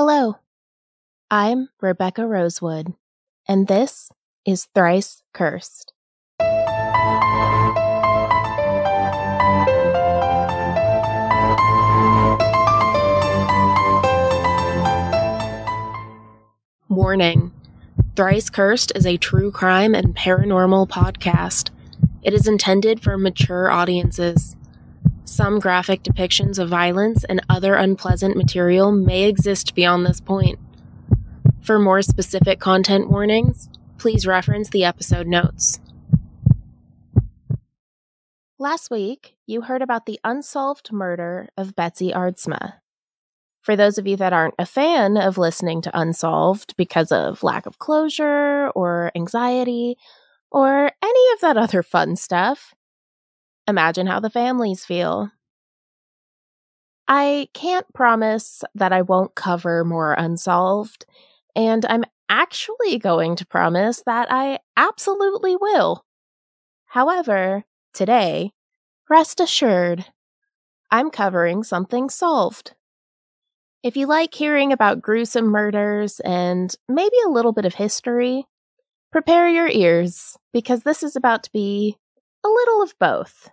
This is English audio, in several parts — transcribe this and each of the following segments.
Hello, I'm Rebekkah Rosewood, and this is Thrice Cursed. Warning Thrice Cursed is a true crime and paranormal podcast. It is intended for mature audiences. Some graphic depictions of violence and other unpleasant material may exist beyond this point. For more specific content warnings, please reference the episode notes. Last week, you heard about the unsolved murder of Betsy Aardsma. For those of you that aren't a fan of listening to Unsolved because of lack of closure or anxiety or any of that other fun stuff, Imagine how the families feel. I can't promise that I won't cover more unsolved, and I'm actually going to promise that I absolutely will. However, today, rest assured, I'm covering something solved. If you like hearing about gruesome murders and maybe a little bit of history, prepare your ears because this is about to be a little of both.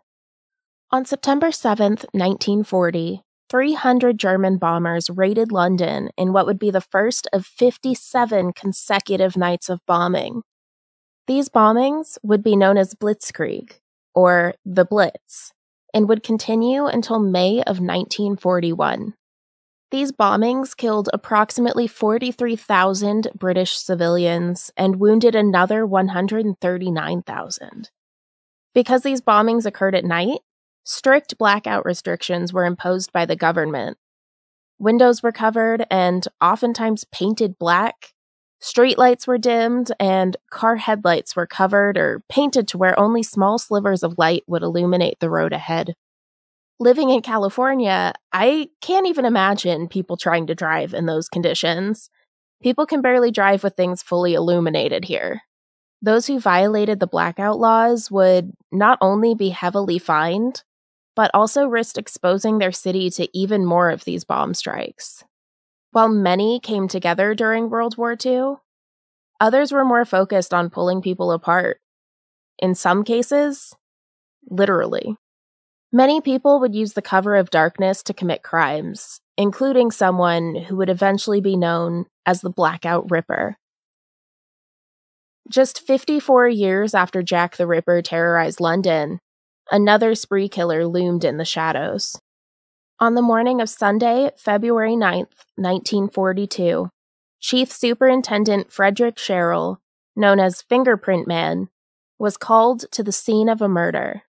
On September 7, 1940, 300 German bombers raided London in what would be the first of 57 consecutive nights of bombing. These bombings would be known as Blitzkrieg, or the Blitz, and would continue until May of 1941. These bombings killed approximately 43,000 British civilians and wounded another 139,000. Because these bombings occurred at night, Strict blackout restrictions were imposed by the government. Windows were covered and oftentimes painted black. Streetlights were dimmed and car headlights were covered or painted to where only small slivers of light would illuminate the road ahead. Living in California, I can't even imagine people trying to drive in those conditions. People can barely drive with things fully illuminated here. Those who violated the blackout laws would not only be heavily fined, but also risked exposing their city to even more of these bomb strikes. While many came together during World War II, others were more focused on pulling people apart. In some cases, literally. Many people would use the cover of darkness to commit crimes, including someone who would eventually be known as the Blackout Ripper. Just 54 years after Jack the Ripper terrorized London, Another spree killer loomed in the shadows. On the morning of Sunday, February 9th, 1942, Chief Superintendent Frederick Cherrill, known as Fingerprint Man, was called to the scene of a murder.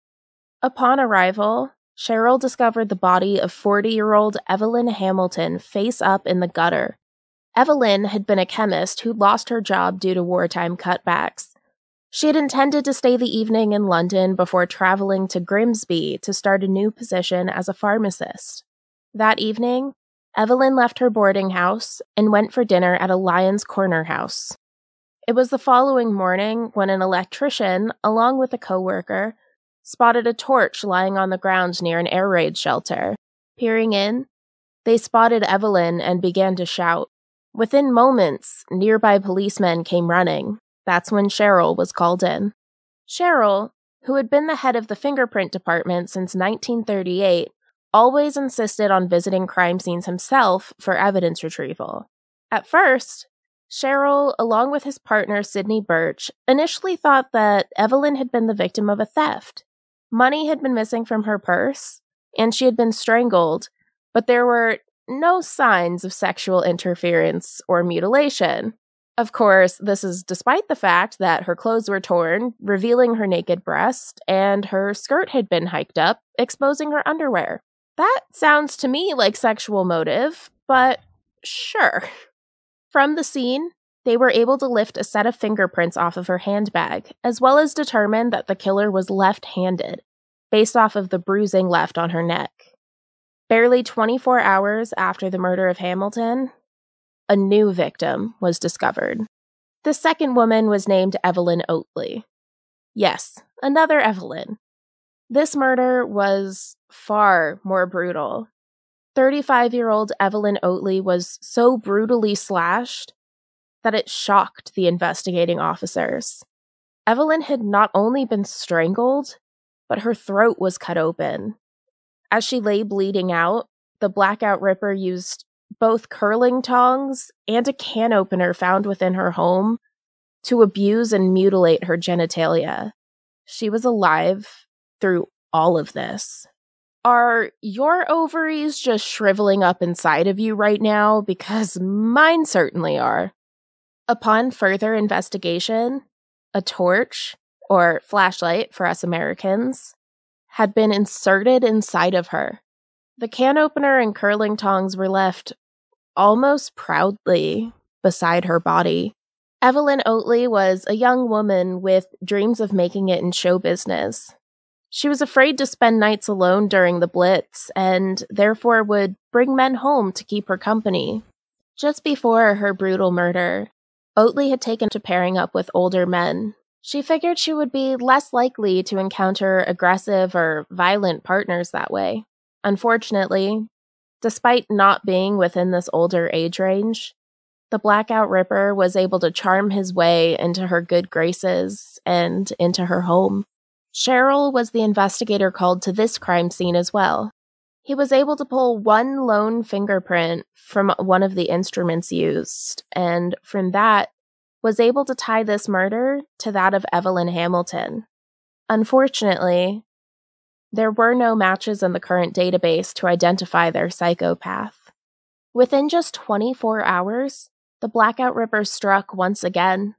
Upon arrival, Cherrill discovered the body of 40 year old Evelyn Hamilton face up in the gutter. Evelyn had been a chemist who lost her job due to wartime cutbacks she had intended to stay the evening in London before traveling to Grimsby to start a new position as a pharmacist. That evening, Evelyn left her boarding house and went for dinner at a Lyons Corner house. It was the following morning when an electrician, along with a coworker, spotted a torch lying on the ground near an air raid shelter. Peering in, they spotted Evelyn and began to shout. Within moments, nearby policemen came running. That's when Cherrill was called in. Cherrill, who had been the head of the fingerprint department since 1938, always insisted on visiting crime scenes himself for evidence retrieval. At first, Cherrill, along with his partner Sidney Birch, initially thought that Evelyn had been the victim of a theft. Money had been missing from her purse, and she had been strangled, but there were no signs of sexual interference or mutilation. Of course, this is despite the fact that her clothes were torn, revealing her naked breast, and her skirt had been hiked up, exposing her underwear. That sounds to me like sexual motive, but sure. From the scene, they were able to lift a set of fingerprints off of her handbag, as well as determine that the killer was left handed, based off of the bruising left on her neck. Barely 24 hours after the murder of Hamilton, a new victim was discovered. The second woman was named Evelyn Oatley. Yes, another Evelyn. This murder was far more brutal. 35 year old Evelyn Oatley was so brutally slashed that it shocked the investigating officers. Evelyn had not only been strangled, but her throat was cut open. As she lay bleeding out, the Blackout Ripper used both curling tongs and a can opener found within her home to abuse and mutilate her genitalia. She was alive through all of this. Are your ovaries just shriveling up inside of you right now? Because mine certainly are. Upon further investigation, a torch, or flashlight for us Americans, had been inserted inside of her. The can opener and curling tongs were left almost proudly beside her body. Evelyn Oatley was a young woman with dreams of making it in show business. She was afraid to spend nights alone during the Blitz and therefore would bring men home to keep her company. Just before her brutal murder, Oatley had taken to pairing up with older men. She figured she would be less likely to encounter aggressive or violent partners that way. Unfortunately, despite not being within this older age range, the Blackout Ripper was able to charm his way into her good graces and into her home. Cherrill was the investigator called to this crime scene as well. He was able to pull one lone fingerprint from one of the instruments used, and from that, was able to tie this murder to that of Evelyn Hamilton. Unfortunately, there were no matches in the current database to identify their psychopath. Within just 24 hours, the Blackout Ripper struck once again.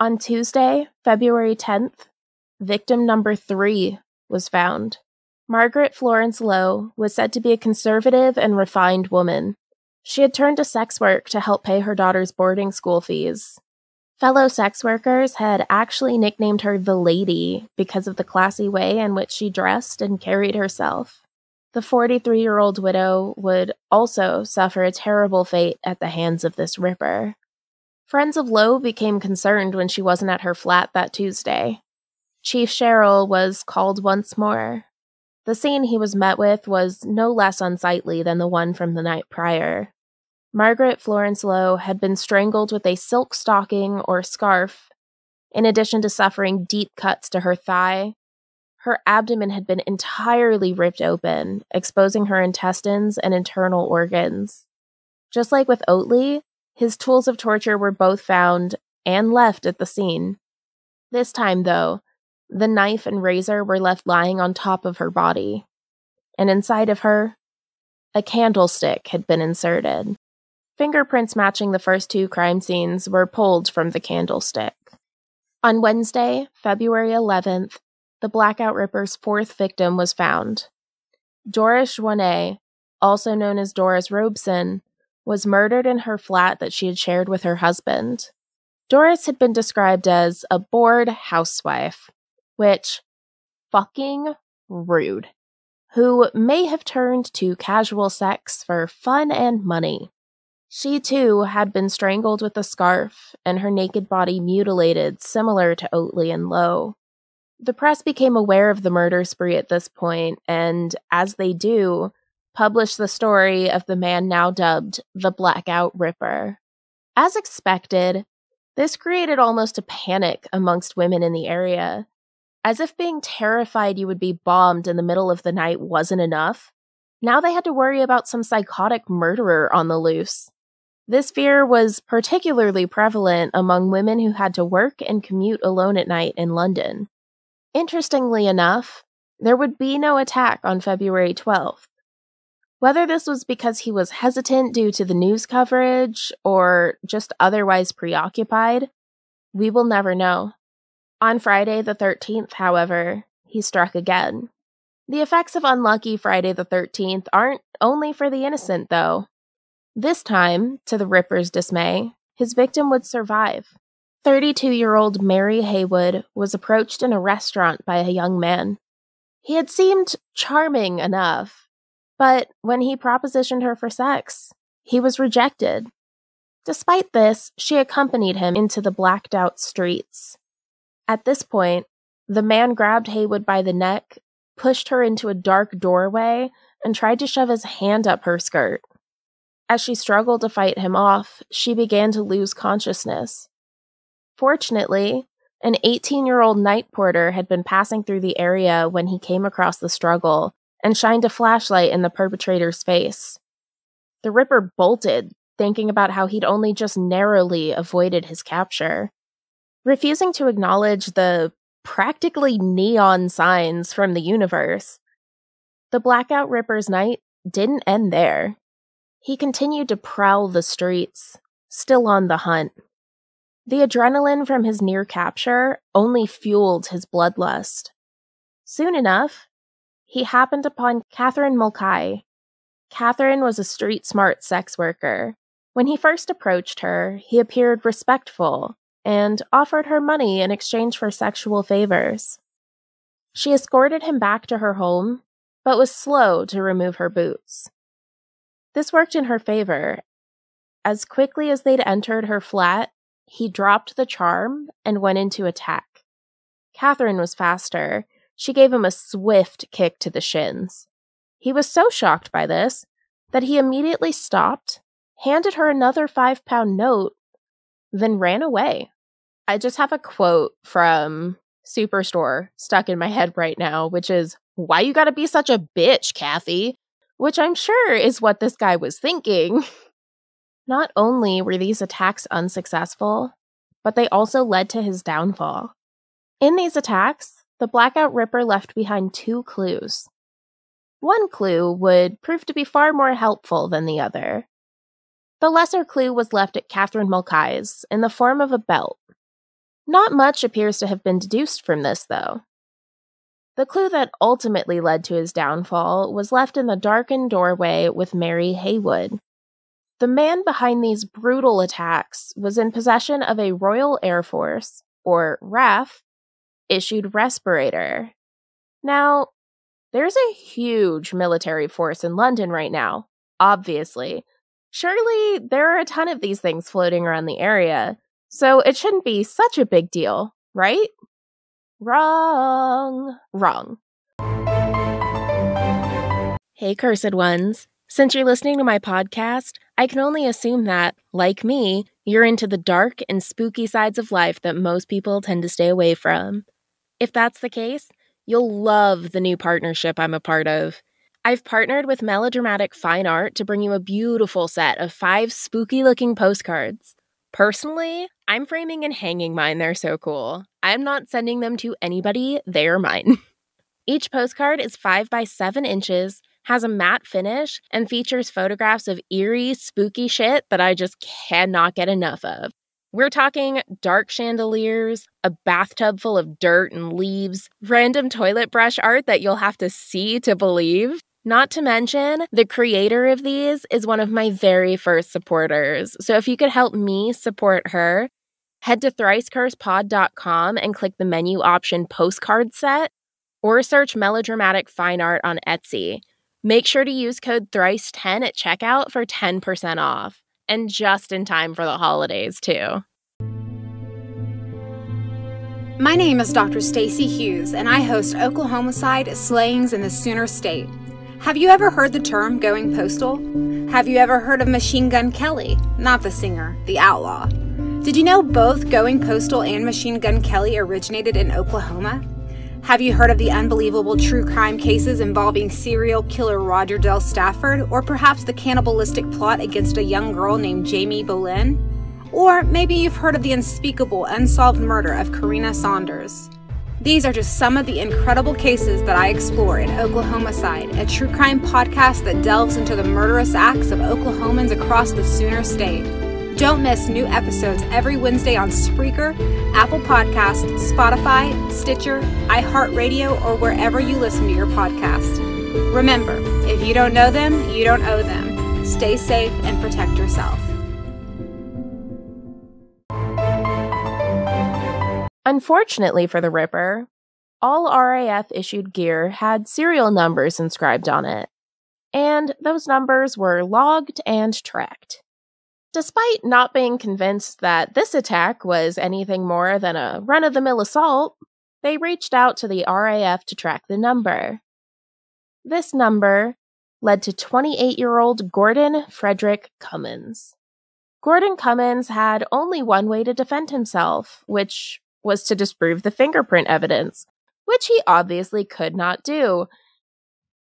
On Tuesday, February 10th, victim number three was found. Margaret Florence Lowe was said to be a conservative and refined woman. She had turned to sex work to help pay her daughter's boarding school fees. Fellow sex workers had actually nicknamed her the Lady because of the classy way in which she dressed and carried herself. The 43 year old widow would also suffer a terrible fate at the hands of this Ripper. Friends of Lowe became concerned when she wasn't at her flat that Tuesday. Chief Cherrill was called once more. The scene he was met with was no less unsightly than the one from the night prior. Margaret Florence Lowe had been strangled with a silk stocking or scarf, in addition to suffering deep cuts to her thigh. Her abdomen had been entirely ripped open, exposing her intestines and internal organs. Just like with Oatley, his tools of torture were both found and left at the scene. This time, though, the knife and razor were left lying on top of her body, and inside of her, a candlestick had been inserted. Fingerprints matching the first two crime scenes were pulled from the candlestick. On Wednesday, February 11th, the Blackout Ripper's fourth victim was found. Doris Jouannet, also known as Doris Robson, was murdered in her flat that she had shared with her husband. Doris had been described as a bored housewife which fucking rude, who may have turned to casual sex for fun and money. She too had been strangled with a scarf and her naked body mutilated, similar to Oatley and Lowe. The press became aware of the murder spree at this point, and as they do, published the story of the man now dubbed the Blackout Ripper. As expected, this created almost a panic amongst women in the area, as if being terrified you would be bombed in the middle of the night wasn't enough, now they had to worry about some psychotic murderer on the loose. This fear was particularly prevalent among women who had to work and commute alone at night in London. Interestingly enough, there would be no attack on February 12th. Whether this was because he was hesitant due to the news coverage or just otherwise preoccupied, we will never know. On Friday the 13th, however, he struck again. The effects of unlucky Friday the 13th aren't only for the innocent, though. This time, to the Ripper's dismay, his victim would survive. 32 year old Mary Haywood was approached in a restaurant by a young man. He had seemed charming enough, but when he propositioned her for sex, he was rejected. Despite this, she accompanied him into the blacked out streets. At this point, the man grabbed Haywood by the neck, pushed her into a dark doorway, and tried to shove his hand up her skirt. As she struggled to fight him off, she began to lose consciousness. Fortunately, an 18 year old night porter had been passing through the area when he came across the struggle and shined a flashlight in the perpetrator's face. The Ripper bolted, thinking about how he'd only just narrowly avoided his capture. Refusing to acknowledge the practically neon signs from the universe, the Blackout Ripper's night didn't end there. He continued to prowl the streets, still on the hunt. The adrenaline from his near capture only fueled his bloodlust. Soon enough, he happened upon Catherine Mulcahy. Catherine was a street smart sex worker. When he first approached her, he appeared respectful and offered her money in exchange for sexual favors. She escorted him back to her home, but was slow to remove her boots. This worked in her favor. As quickly as they'd entered her flat, he dropped the charm and went into attack. Catherine was faster. She gave him a swift kick to the shins. He was so shocked by this that he immediately stopped, handed her another five pound note, then ran away. I just have a quote from Superstore stuck in my head right now, which is, Why you gotta be such a bitch, Kathy? Which I'm sure is what this guy was thinking. Not only were these attacks unsuccessful, but they also led to his downfall. In these attacks, the Blackout Ripper left behind two clues. One clue would prove to be far more helpful than the other. The lesser clue was left at Catherine Mulcahy's in the form of a belt. Not much appears to have been deduced from this, though. The clue that ultimately led to his downfall was left in the darkened doorway with Mary Haywood, the man behind these brutal attacks was in possession of a Royal Air Force, or RAF, issued respirator. Now, there's a huge military force in London right now, obviously. Surely there are a ton of these things floating around the area, so it shouldn't be such a big deal, right? Wrong. Wrong. Hey, cursed ones. Since you're listening to my podcast, I can only assume that, like me, you're into the dark and spooky sides of life that most people tend to stay away from. If that's the case, you'll love the new partnership I'm a part of. I've partnered with Melodramatic Fine Art to bring you a beautiful set of five spooky looking postcards. Personally, I'm framing and hanging mine, they're so cool. I'm not sending them to anybody, they're mine. Each postcard is 5 by 7 inches has a matte finish, and features photographs of eerie, spooky shit that I just cannot get enough of. We're talking dark chandeliers, a bathtub full of dirt and leaves, random toilet brush art that you'll have to see to believe. Not to mention, the creator of these is one of my very first supporters. So if you could help me support her, head to thricecursedpod.com and click the menu option postcard set or search melodramatic fine art on Etsy. Make sure to use code THRICE10 at checkout for 10% off, and just in time for the holidays, too. My name is Dr. Stacy Hughes, and I host Oklahomacide Slayings in the Sooner State. Have you ever heard the term going postal? Have you ever heard of Machine Gun Kelly? Not the singer, the outlaw. Did you know both Going Postal and Machine Gun Kelly originated in Oklahoma? Have you heard of the unbelievable true crime cases involving serial killer Roger Dale Stafford, or perhaps the cannibalistic plot against a young girl named Jamie Boleyn? Or maybe you've heard of the unspeakable, unsolved murder of Carina Saunders. These are just some of the incredible cases that I explore in Oklahomacide, a true crime podcast that delves into the murderous acts of Oklahomans across the Sooner State. Don't miss new episodes every Wednesday on Spreaker, Apple Podcast, Spotify, Stitcher, iHeartRadio, or wherever you listen to your podcast. Remember, if you don't know them, you don't owe them. Stay safe and protect yourself. Unfortunately for the Ripper, all RAF issued gear had serial numbers inscribed on it, and those numbers were logged and tracked. Despite not being convinced that this attack was anything more than a run of the mill assault, they reached out to the RAF to track the number. This number, led to 28 year old Gordon Frederick Cummins. Gordon Cummins had only one way to defend himself, which was to disprove the fingerprint evidence, which he obviously could not do.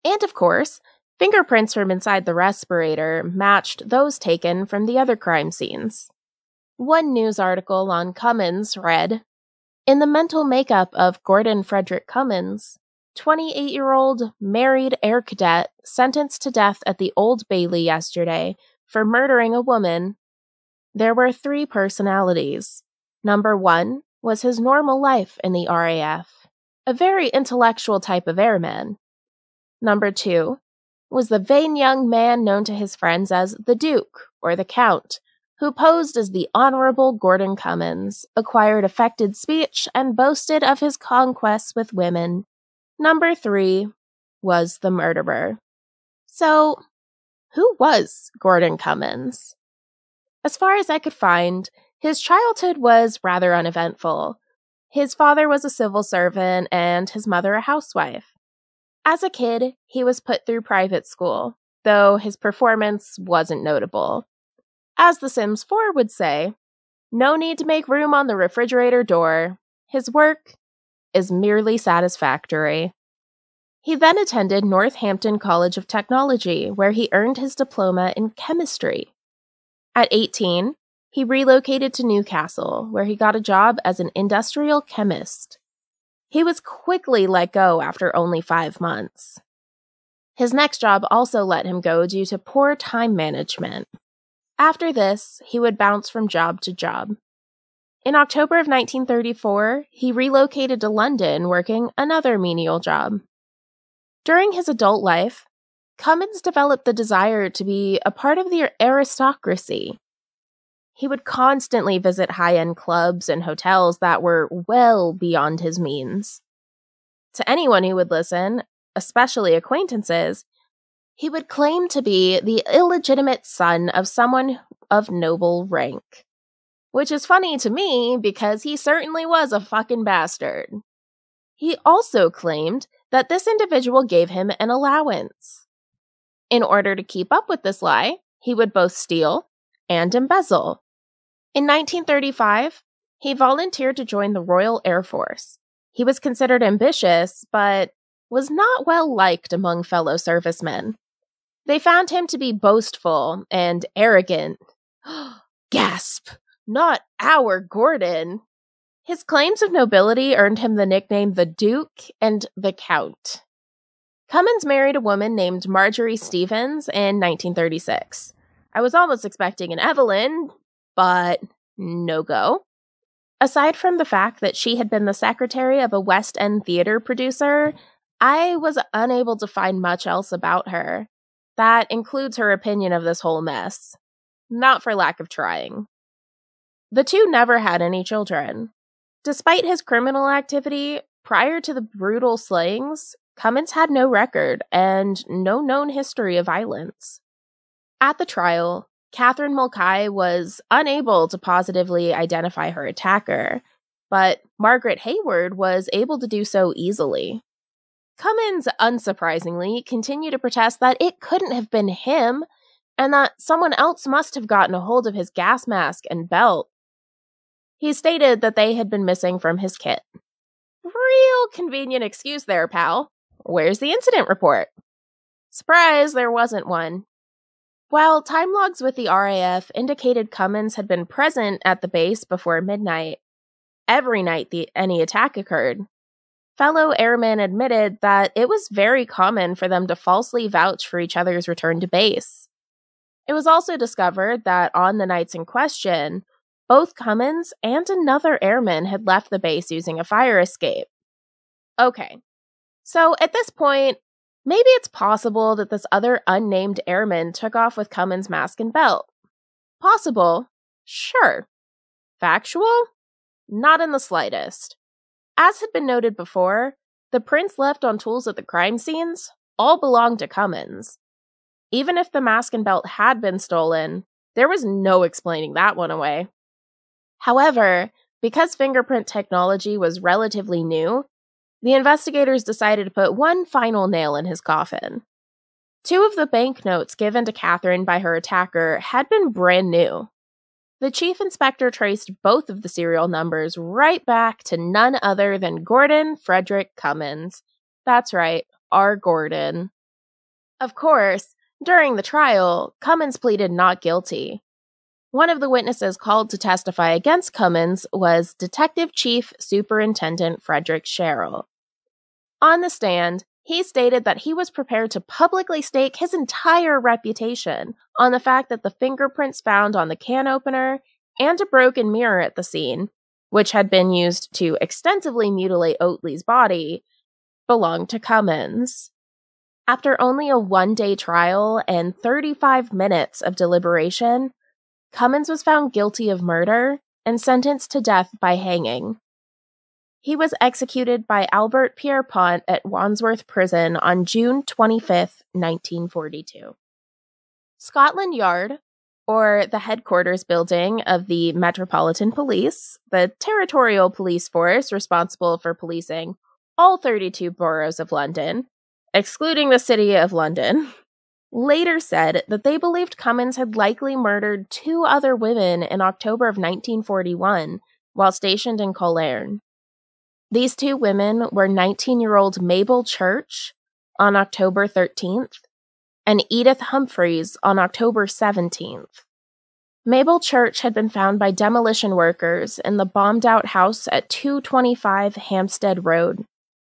And of course, fingerprints from inside the respirator matched those taken from the other crime scenes. One news article on Cummins read In the mental makeup of Gordon Frederick Cummins, 28 year old married air cadet sentenced to death at the Old Bailey yesterday for murdering a woman. There were three personalities. Number one was his normal life in the RAF, a very intellectual type of airman. Number two was the vain young man known to his friends as the Duke or the Count, who posed as the Honorable Gordon Cummins, acquired affected speech, and boasted of his conquests with women. Number three was the murderer. So, who was Gordon Cummins? As far as I could find, his childhood was rather uneventful. His father was a civil servant and his mother a housewife. As a kid, he was put through private school, though his performance wasn't notable. As The Sims 4 would say, no need to make room on the refrigerator door. His work is merely satisfactory. He then attended Northampton College of Technology, where he earned his diploma in chemistry. At 18, he relocated to Newcastle, where he got a job as an industrial chemist. He was quickly let go after only five months. His next job also let him go due to poor time management. After this, he would bounce from job to job. In October of 1934, he relocated to London working another menial job. During his adult life, Cummins developed the desire to be a part of the aristocracy. He would constantly visit high end clubs and hotels that were well beyond his means. To anyone who would listen, especially acquaintances, he would claim to be the illegitimate son of someone of noble rank. Which is funny to me because he certainly was a fucking bastard. He also claimed that this individual gave him an allowance. In order to keep up with this lie, he would both steal and embezzle. In 1935, he volunteered to join the Royal Air Force. He was considered ambitious, but was not well liked among fellow servicemen. They found him to be boastful and arrogant. Gasp! Not our Gordon. His claims of nobility earned him the nickname the Duke and the Count. Cummins married a woman named Marjorie Stevens in 1936. I was almost expecting an Evelyn, but no go. Aside from the fact that she had been the secretary of a West End theater producer, I was unable to find much else about her. That includes her opinion of this whole mess. Not for lack of trying. The two never had any children. Despite his criminal activity, prior to the brutal slayings, Cummins had no record and no known history of violence. At the trial, Catherine Mulcahy was unable to positively identify her attacker, but Margaret Hayward was able to do so easily. Cummins, unsurprisingly, continued to protest that it couldn't have been him and that someone else must have gotten a hold of his gas mask and belt. He stated that they had been missing from his kit. Real convenient excuse there, pal. Where's the incident report? Surprise, there wasn't one. While time logs with the RAF indicated Cummins had been present at the base before midnight, every night the, any attack occurred, fellow airmen admitted that it was very common for them to falsely vouch for each other's return to base. It was also discovered that on the nights in question, both Cummins and another airman had left the base using a fire escape. Okay, so at this point, maybe it's possible that this other unnamed airman took off with Cummins' mask and belt. Possible? Sure. Factual? Not in the slightest. As had been noted before, the prints left on tools at the crime scenes all belonged to Cummins. Even if the mask and belt had been stolen, there was no explaining that one away. However, because fingerprint technology was relatively new, the investigators decided to put one final nail in his coffin. Two of the banknotes given to Catherine by her attacker had been brand new. The chief inspector traced both of the serial numbers right back to none other than Gordon Frederick Cummins. That's right, our Gordon. Of course, during the trial, Cummins pleaded not guilty. One of the witnesses called to testify against Cummins was Detective Chief Superintendent Frederick Cherrill. On the stand, he stated that he was prepared to publicly stake his entire reputation on the fact that the fingerprints found on the can opener and a broken mirror at the scene, which had been used to extensively mutilate Oatley's body, belonged to Cummins. After only a one day trial and 35 minutes of deliberation, Cummins was found guilty of murder and sentenced to death by hanging. He was executed by Albert Pierrepoint at Wandsworth Prison on June 25, 1942. Scotland Yard, or the headquarters building of the Metropolitan Police, the territorial police force responsible for policing all 32 boroughs of London, excluding the City of London, later said that they believed Cummins had likely murdered two other women in October of 1941 while stationed in Colerne. These two women were 19 year old Mabel Church on October 13th and Edith Humphreys on October 17th. Mabel Church had been found by demolition workers in the bombed out house at 225 Hampstead Road.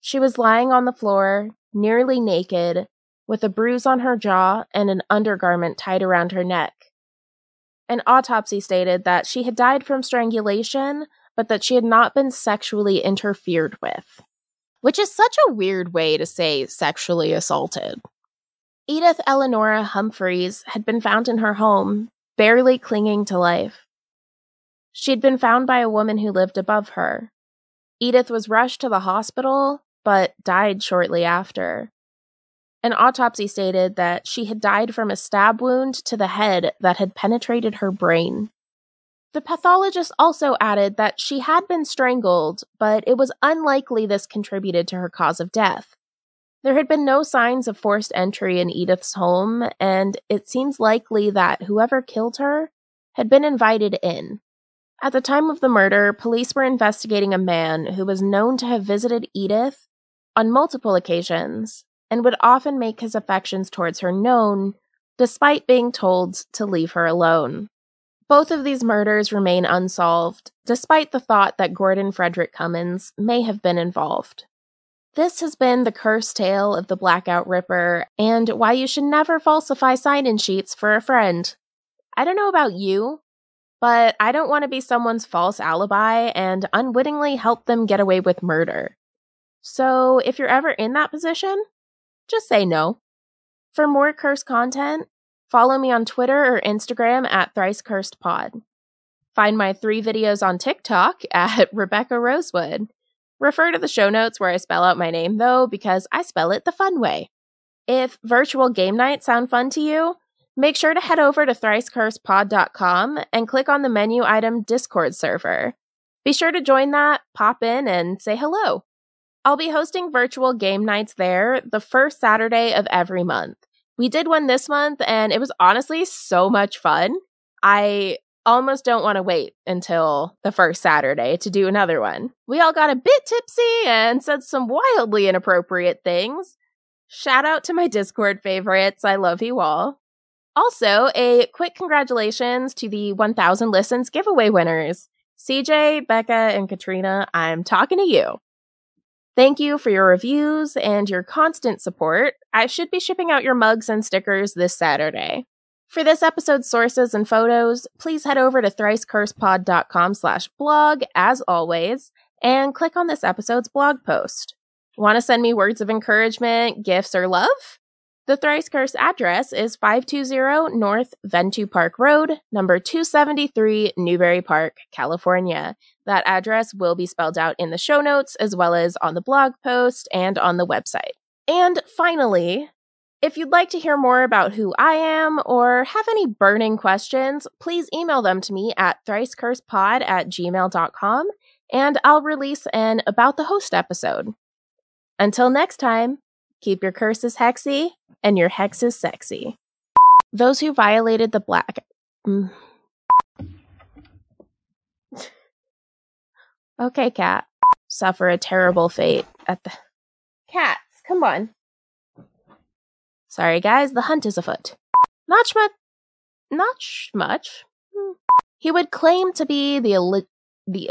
She was lying on the floor, nearly naked, with a bruise on her jaw and an undergarment tied around her neck. An autopsy stated that she had died from strangulation, but that she had not been sexually interfered with, which is such a weird way to say sexually assaulted. Edith Eleonora Humphreys had been found in her home, barely clinging to life. She had been found by a woman who lived above her. Edith was rushed to the hospital, but died shortly after. An autopsy stated that she had died from a stab wound to the head that had penetrated her brain. The pathologist also added that she had been strangled, but it was unlikely this contributed to her cause of death. There had been no signs of forced entry in Edith's home, and it seems likely that whoever killed her had been invited in. At the time of the murder, police were investigating a man who was known to have visited Edith on multiple occasions and would often make his affections towards her known, despite being told to leave her alone. Both of these murders remain unsolved, despite the thought that Gordon Frederick Cummins may have been involved. This has been the cursed tale of the Blackout Ripper and why you should never falsify sign in sheets for a friend. I don't know about you, but I don't want to be someone's false alibi and unwittingly help them get away with murder. So if you're ever in that position, just say no. For more curse content, follow me on Twitter or Instagram at Thrice Cursed Pod. Find my three videos on TikTok at Rebekkah Rosewood. Refer to the show notes where I spell out my name, though, because I spell it the fun way. If virtual game nights sound fun to you, make sure to head over to thricecursedpod.com and click on the menu item Discord server. Be sure to join that, pop in, and say hello. I'll be hosting virtual game nights there the first Saturday of every month. We did one this month and it was honestly so much fun. I almost don't want to wait until the first Saturday to do another one. We all got a bit tipsy and said some wildly inappropriate things. Shout out to my Discord favorites. I love you all. Also, a quick congratulations to the 1000 listens giveaway winners. CJ, Becca, and Katrina, I'm talking to you. Thank you for your reviews and your constant support. I should be shipping out your mugs and stickers this Saturday. For this episode's sources and photos, please head over to thricecursedpod.com slash blog, as always, and click on this episode's blog post. Want to send me words of encouragement, gifts, or love? The Thrice Curse address is 520 North Ventu Park Road, number 273, Newbury Park, California. That address will be spelled out in the show notes as well as on the blog post and on the website. And finally, if you'd like to hear more about who I am or have any burning questions, please email them to me at thricecursedpod at gmail.com and I'll release an About the Host episode. Until next time, Keep your curses hexy and your hexes sexy. Those who violated the black. Mm. okay, cat. Suffer a terrible fate at the. Cats, come on. Sorry, guys, the hunt is afoot. Not much. Not much. Hmm. He would claim to be the the